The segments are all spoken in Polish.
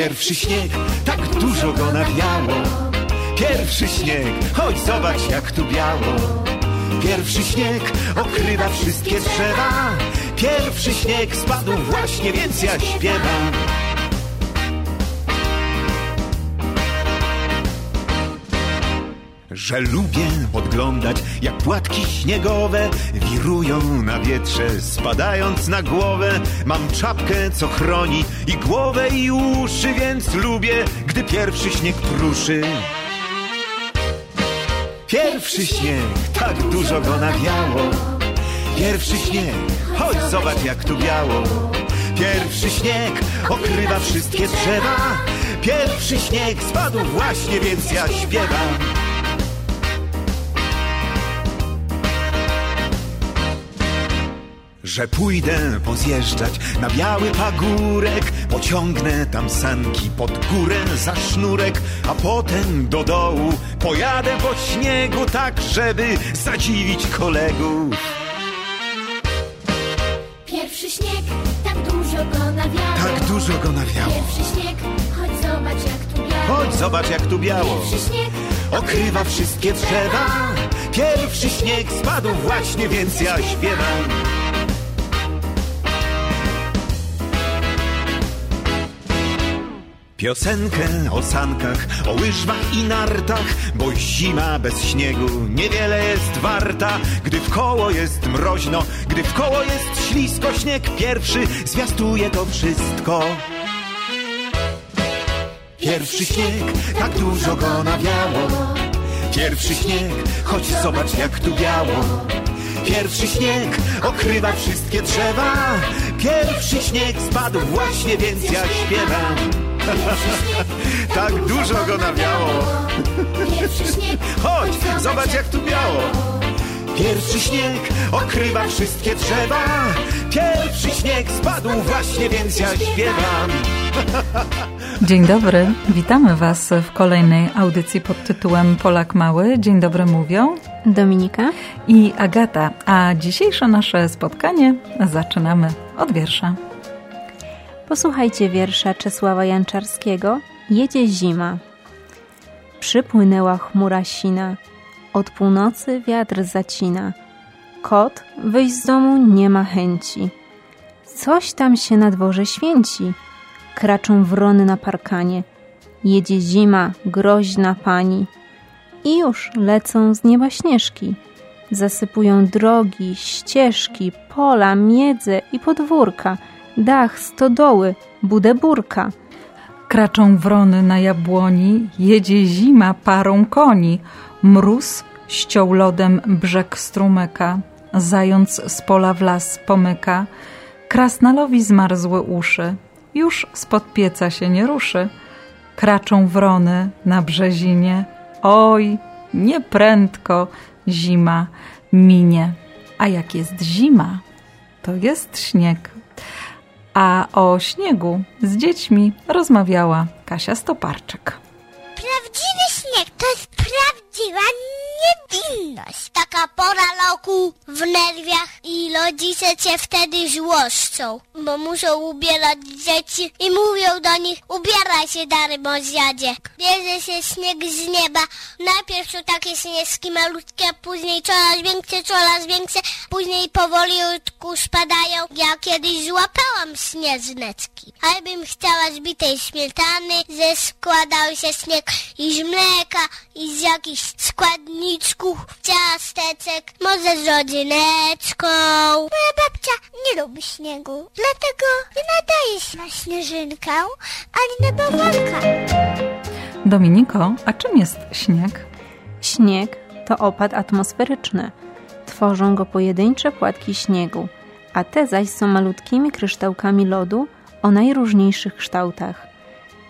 Pierwszy śnieg, tak dużo go nawiało. Pierwszy śnieg, chodź zobacz jak tu biało. Pierwszy śnieg okrywa wszystkie drzewa. Pierwszy śnieg spadł właśnie, więc ja śpiewam. Że lubię podglądać, jak płatki śniegowe wirują na wietrze, spadając na głowę. Mam czapkę, co chroni i głowę, i uszy, więc lubię, gdy pierwszy śnieg pruszy. Pierwszy śnieg, tak dużo go nawiało. Pierwszy śnieg, chodź zobacz jak tu biało. Pierwszy śnieg okrywa wszystkie drzewa. Pierwszy śnieg spadł właśnie, więc ja śpiewam. Że pójdę pozjeżdżać na biały pagórek, pociągnę tam sanki pod górę za sznurek, a potem do dołu pojadę po śniegu tak, żeby zadziwić kolegów. Pierwszy śnieg, tak dużo go nawiało. Tak dużo go nawiało. Pierwszy śnieg, chodź zobacz jak tu biało. Chodź zobacz jak tu biało. Pierwszy śnieg, Okrywa wszystkie drzewa. Pierwszy śnieg spadł właśnie, więc ja śpiewam. Piosenkę o sankach, o łyżwach i nartach, bo zima bez śniegu niewiele jest warta. Gdy w koło jest mroźno, gdy w koło jest ślisko, śnieg pierwszy zwiastuje to wszystko. Pierwszy śnieg, tak dużo go nawiało. Pierwszy śnieg, choć zobacz jak tu biało. Pierwszy śnieg okrywa wszystkie drzewa. Pierwszy śnieg spadł właśnie, więc ja śpiewam. tak dużo go nawiało. pierwszy śnieg, Chodź, zobacz jak tu biało. Pierwszy śnieg okrywa wszystkie drzewa. Pierwszy śnieg spadł właśnie, więc ja śpiewam. Dzień dobry, witamy Was w kolejnej audycji pod tytułem Polak Mały. Dzień dobry mówią Dominika. i Agata, a dzisiejsze nasze spotkanie zaczynamy od wiersza. Posłuchajcie wiersza Czesława Janczarskiego Jedzie zima. Przypłynęła chmura sina, od północy wiatr zacina. Kot wyjść z domu nie ma chęci. Coś tam się na dworze święci. Kraczą wrony na parkanie. Jedzie zima, groźna pani. I już lecą z nieba śnieżki. Zasypują drogi, ścieżki, pola, miedze i podwórka, dach, stodoły, budeburka. Kraczą wrony na jabłoni, jedzie zima parą koni. Mróz ściął lodem brzeg strumyka, zając z pola w las pomyka. Krasnalowi zmarzły uszy, już spod pieca się nie ruszy. Kraczą wrony na brzezinie, oj, nieprędko zima minie. A jak jest zima, to jest śnieg. A o śniegu z dziećmi rozmawiała Kasia Stoparczyk. Prawdziwy śnieg to jest prawdziwa niewinność. Taka pora roku w nerwiach i rodzice cię wtedy złoszczą, bo muszą ubierać dzieci i mówią do nich ubieraj się dary bąziadzie. Bierze się śnieg z nieba. Najpierw są takie śnieżki malutkie, później coraz większe, coraz większe, później powoli spadają. Ja kiedyś złapałam śnieżneczki. A bym chciała zbitej śmietany, ze składał się śnieg i z mleka, i z jakichś składniczków, ciasteczek, może z rodzyneczką. Moja babcia nie lubi śniegu, dlatego nie nadaje się na śnieżynkę ani na bałwanka. Dominiko, a czym jest śnieg? Śnieg to opad atmosferyczny. Tworzą go pojedyncze płatki śniegu, a te zaś są malutkimi kryształkami lodu o najróżniejszych kształtach.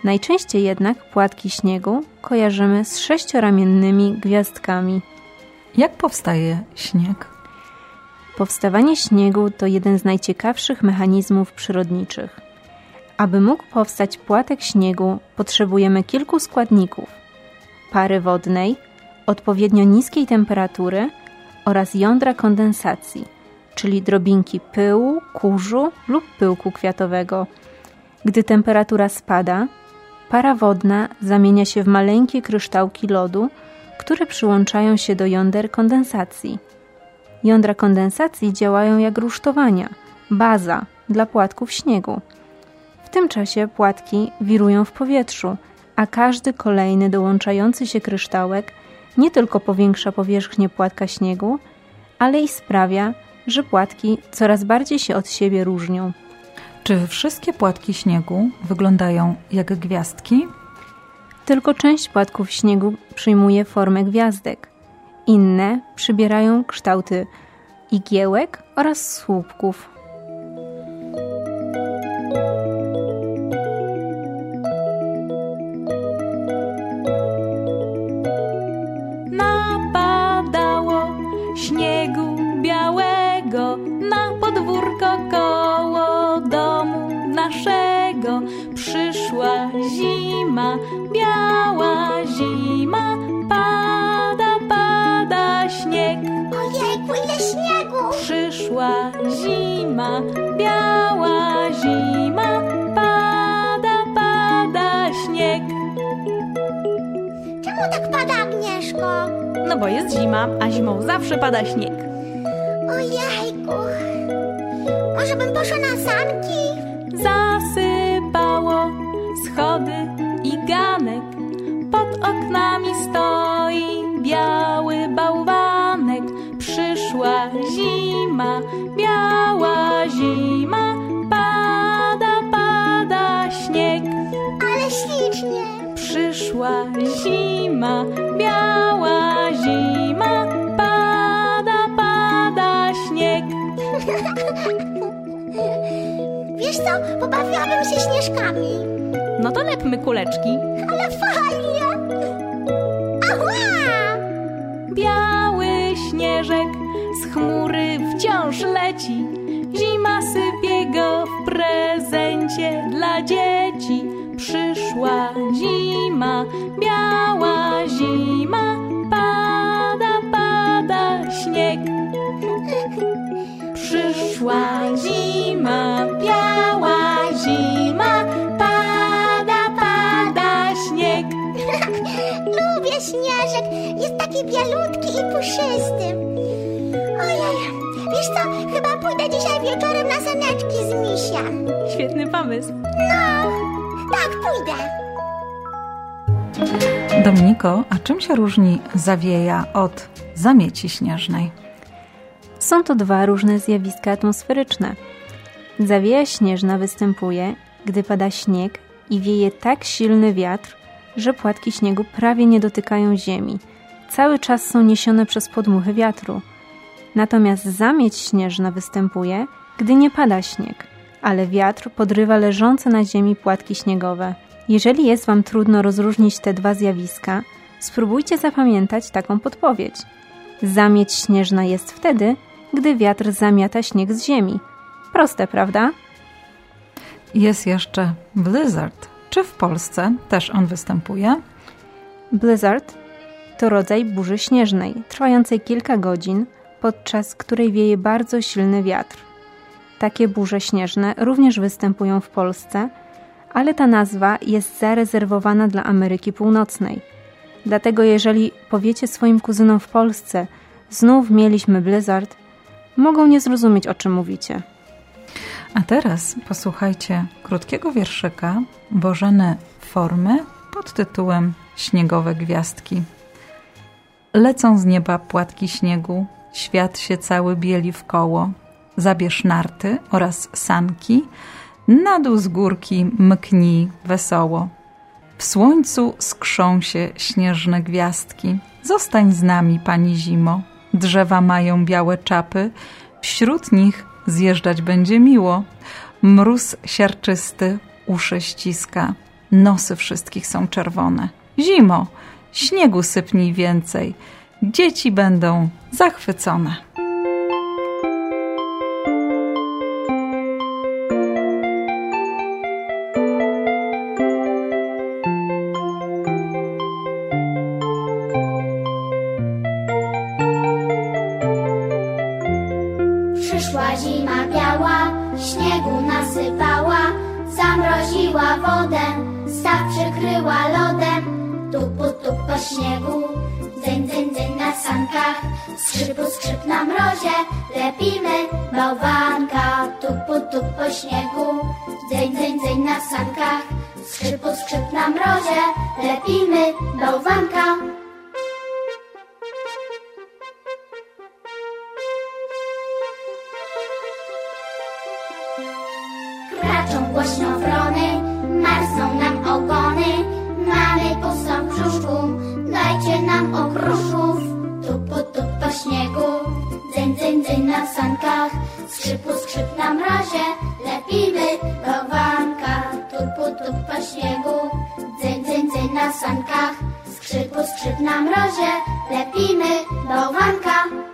Najczęściej jednak płatki śniegu kojarzymy z sześcioramiennymi gwiazdkami. Jak powstaje śnieg? Powstawanie śniegu to jeden z najciekawszych mechanizmów przyrodniczych. Aby mógł powstać płatek śniegu, potrzebujemy kilku składników: pary wodnej, odpowiednio niskiej temperatury oraz jądra kondensacji, czyli drobinki pyłu, kurzu lub pyłku kwiatowego. Gdy temperatura spada, para wodna zamienia się w maleńkie kryształki lodu, które przyłączają się do jąder kondensacji. Jądra kondensacji działają jak rusztowania, baza dla płatków śniegu. W tym czasie płatki wirują w powietrzu, a każdy kolejny dołączający się kryształek nie tylko powiększa powierzchnię płatka śniegu, ale i sprawia, że płatki coraz bardziej się od siebie różnią. Czy wszystkie płatki śniegu wyglądają jak gwiazdki? Tylko część płatków śniegu przyjmuje formę gwiazdek. Inne przybierają kształty igiełek oraz słupków. Zima, biała zima, pada, pada śnieg. Ojejku, ile śniegu! Przyszła zima, biała zima, pada, pada śnieg. Czemu tak pada, Agnieszko? No bo jest zima, a zimą zawsze pada śnieg. Ojejku. Może bym poszła na sanki? Zasypało schody i ganek. Pod oknami stoi biały bałwanek. Przyszła zima, biała zima, pada, pada śnieg. Ale ślicznie. Przyszła zima, biała zima, pada, pada śnieg. Wiesz co, pobawiłabym się śnieżkami. No to lepmy kuleczki. Ale fajnie. Ała! Biały śnieżek z chmury wciąż leci. Zima sypie go w prezencie dla dzieci. Przyszła zima, biała taki bielutki i puszysty. Ojej, wiesz co, chyba pójdę dzisiaj wieczorem na saneczki z misiem. Świetny pomysł. No, tak, pójdę. Dominiko, a czym się różni zawieja od zamieci śnieżnej? Są to dwa różne zjawiska atmosferyczne. Zawieja śnieżna występuje, gdy pada śnieg i wieje tak silny wiatr, że płatki śniegu prawie nie dotykają ziemi. Cały czas są niesione przez podmuchy wiatru. Natomiast zamieć śnieżna występuje, gdy nie pada śnieg, ale wiatr podrywa leżące na ziemi płatki śniegowe. Jeżeli jest Wam trudno rozróżnić te dwa zjawiska, spróbujcie zapamiętać taką podpowiedź. Zamieć śnieżna jest wtedy, gdy wiatr zamiata śnieg z ziemi. Proste, prawda? Jest jeszcze blizzard. Czy w Polsce też on występuje? Blizzard to rodzaj burzy śnieżnej, trwającej kilka godzin, podczas której wieje bardzo silny wiatr. Takie burze śnieżne również występują w Polsce, ale ta nazwa jest zarezerwowana dla Ameryki Północnej. Dlatego jeżeli powiecie swoim kuzynom w Polsce, znów mieliśmy blizzard, mogą nie zrozumieć o czym mówicie. A teraz posłuchajcie krótkiego wierszyka Bożeny Formy pod tytułem Śniegowe Gwiazdki. Lecą z nieba płatki śniegu, świat się cały bieli w koło. Zabierz narty oraz sanki, na dół z górki mknij wesoło. W słońcu skrzą się śnieżne gwiazdki. Zostań z nami, pani zimo. Drzewa mają białe czapy, wśród nich zjeżdżać będzie miło. Mróz siarczysty uszy ściska, nosy wszystkich są czerwone. Zimo, śniegu sypnij więcej, dzieci będą zachwycone. Przyszła zima biała, śniegu nasypała, zamroziła wodę, staw przykryła lodem. Tupu, tup po śniegu, dzyń, dzyń, dzyń na sankach, skrzypu, skrzyp na mrozie, lepimy bałwanka. Tupu, tup po śniegu, dzyń, dzyń, dzyń na sankach, skrzypu, skrzyp na mrozie, lepimy bałwanka. Kraczą głośno wrony, marzną nam ogony. Mamy pustą w brzuszku, dajcie nam okruszków. Tupu, tup po śniegu, dzyń, dzyń, dzyń na sankach. Skrzypu, skrzyp na mrozie, lepimy bałwanka. Tupu, tup po śniegu, dzyń, dzyń, dzyń na sankach. Skrzypu, skrzyp na mrozie, lepimy bałwanka.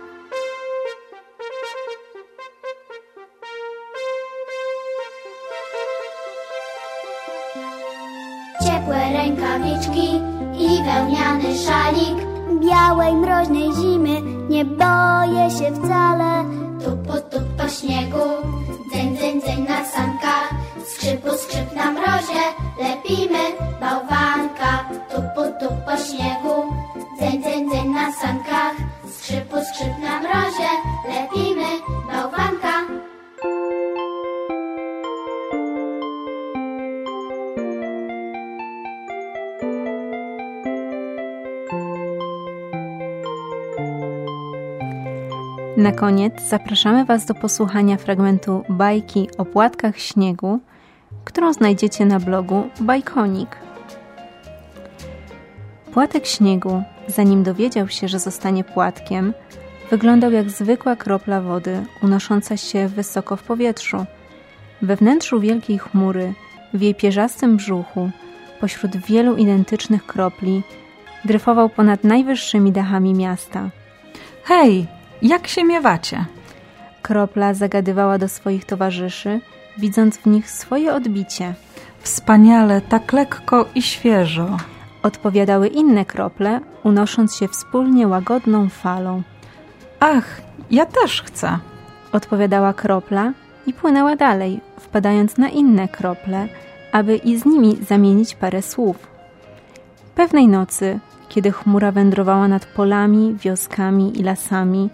Ciepłe rękawiczki i wełniany szalik. Białej mroźnej zimy nie boję się wcale. Tupu, tup po śniegu, dzyń, dzyń, dzyń na sankach Skrzypu, skrzyp na mrozie, lepimy bałwanka. Tupu, tup po śniegu, dzyń, dzyń, dzyń na sankach. Skrzypu, skrzyp na mrozie, lepimy bałwanka Na koniec zapraszamy Was do posłuchania fragmentu bajki o płatkach śniegu, którą znajdziecie na blogu Bajkonik. Płatek śniegu, zanim dowiedział się, że zostanie płatkiem, wyglądał jak zwykła kropla wody unosząca się wysoko w powietrzu. We wnętrzu wielkiej chmury, w jej pierzastym brzuchu, pośród wielu identycznych kropli, dryfował ponad najwyższymi dachami miasta. Hej, jak się miewacie? Kropla zagadywała do swoich towarzyszy, widząc w nich swoje odbicie. Wspaniale, tak lekko i świeżo. Odpowiadały inne krople, unosząc się wspólnie łagodną falą. Ach, ja też chcę. Odpowiadała kropla i płynęła dalej, wpadając na inne krople, aby i z nimi zamienić parę słów. Pewnej nocy, kiedy chmura wędrowała nad polami, wioskami i lasami,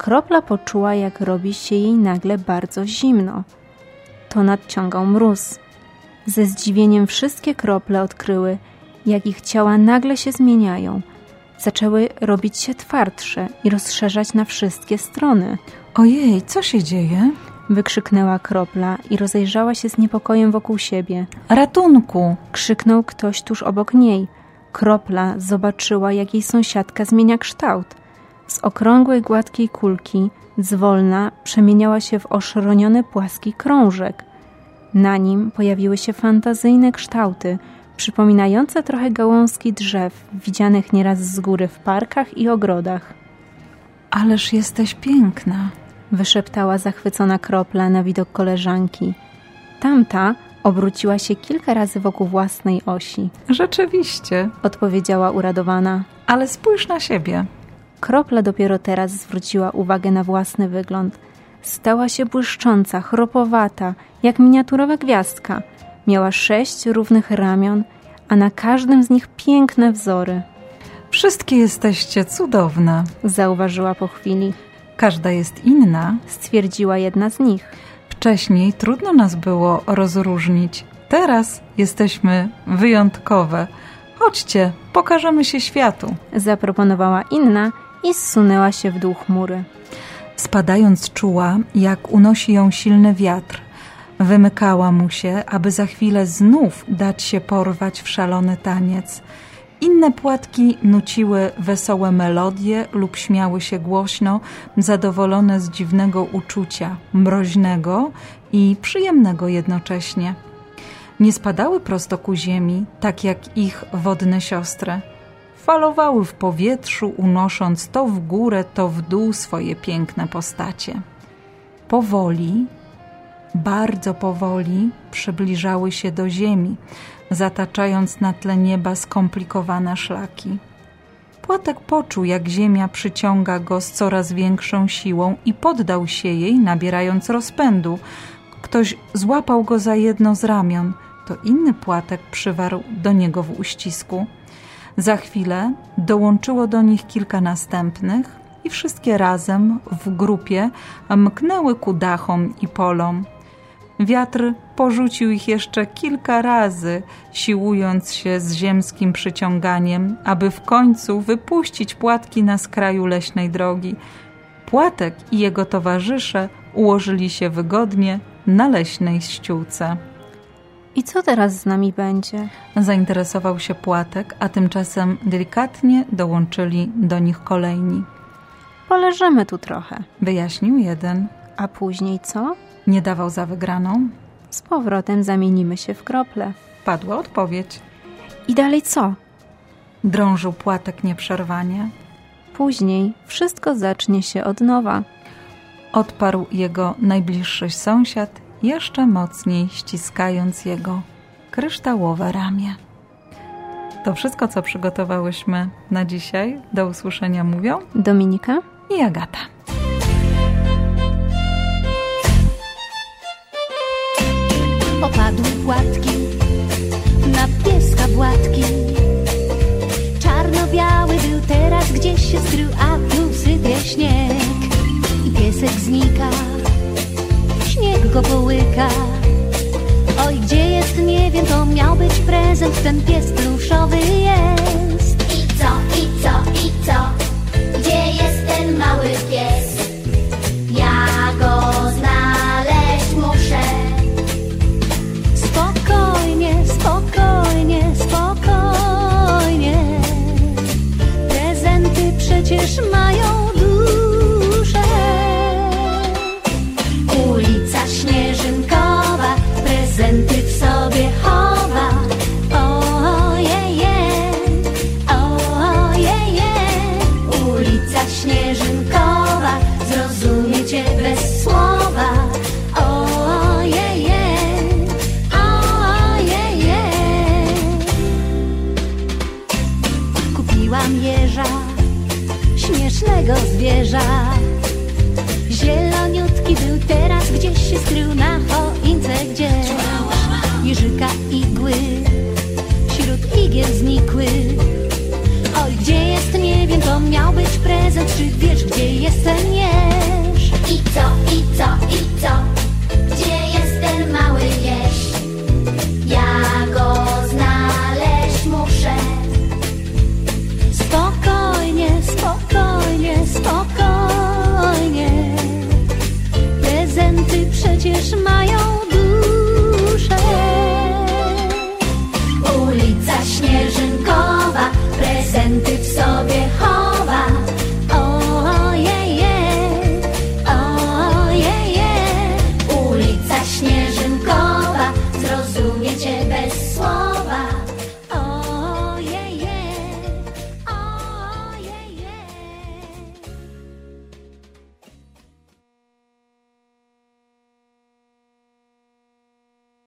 kropla poczuła, jak robi się jej nagle bardzo zimno. To nadciągał mróz. Ze zdziwieniem wszystkie krople odkryły, jak ich ciała nagle się zmieniają. Zaczęły robić się twardsze i rozszerzać na wszystkie strony. Ojej, co się dzieje? Wykrzyknęła kropla i rozejrzała się z niepokojem wokół siebie. Ratunku! Krzyknął ktoś tuż obok niej. Kropla zobaczyła, jak jej sąsiadka zmienia kształt. Z okrągłej, gładkiej kulki zwolna przemieniała się w oszroniony, płaski krążek. Na nim pojawiły się fantazyjne kształty, przypominające trochę gałązki drzew, widzianych nieraz z góry w parkach i ogrodach. Ależ jesteś piękna. Wyszeptała zachwycona kropla na widok koleżanki. Tamta obróciła się kilka razy wokół własnej osi. Rzeczywiście, Odpowiedziała uradowana. ale spójrz na siebie. Kropla dopiero teraz zwróciła uwagę na własny wygląd. Stała się błyszcząca, chropowata, jak miniaturowa gwiazdka. Miała sześć równych ramion, a na każdym z nich piękne wzory. Wszystkie jesteście cudowne. Zauważyła po chwili. Każda jest inna. Stwierdziła jedna z nich. Wcześniej trudno nas było rozróżnić. Teraz jesteśmy wyjątkowe. Chodźcie, pokażemy się światu. Zaproponowała inna i zsunęła się w dół chmury. Spadając czuła, jak unosi ją silny wiatr. Wymykała mu się, aby za chwilę znów dać się porwać w szalony taniec. Inne płatki nuciły wesołe melodie lub śmiały się głośno, zadowolone z dziwnego uczucia, mroźnego i przyjemnego jednocześnie. Nie spadały prosto ku ziemi, tak jak ich wodne siostry. Falowały w powietrzu, unosząc to w górę, to w dół swoje piękne postacie. Powoli, bardzo powoli przybliżały się do ziemi, zataczając na tle nieba skomplikowane szlaki. Płatek poczuł, jak ziemia przyciąga go z coraz większą siłą i poddał się jej, nabierając rozpędu, Ktoś złapał go za jedno z ramion, to inny płatek przywarł do niego w uścisku. Za chwilę dołączyło do nich kilka następnych i wszystkie razem w grupie mknęły ku dachom i polom. Wiatr porzucił ich jeszcze kilka razy, siłując się z ziemskim przyciąganiem, aby w końcu wypuścić płatki na skraju leśnej drogi. Płatek i jego towarzysze ułożyli się wygodnie na leśnej ściółce. I co teraz z nami będzie? Zainteresował się Płatek, a tymczasem delikatnie dołączyli do nich kolejni. Poleżymy tu trochę. Wyjaśnił jeden. A później co? Nie dawał za wygraną. Z powrotem zamienimy się w krople. Padła odpowiedź. I dalej co? Drążył Płatek nieprzerwanie. Później wszystko zacznie się od nowa. Odparł jego najbliższy sąsiad, jeszcze mocniej ściskając jego kryształowe ramię. To wszystko, co przygotowałyśmy na dzisiaj. Do usłyszenia mówią Dominika? i Agata. Oj, gdzie jest, nie wiem, to miał być prezent, ten pies pluszowy jest. Jeża, śmiesznego zwierza. Zieloniutki był teraz gdzieś się skrył na choince gdzieś. Jeżyka igły, wśród igiel znikły. Oj, gdzie jest, nie wiem, to miał być prezent. Czy wiesz, gdzie jest ten? I co, i co, i co? Gdzie jest ten mały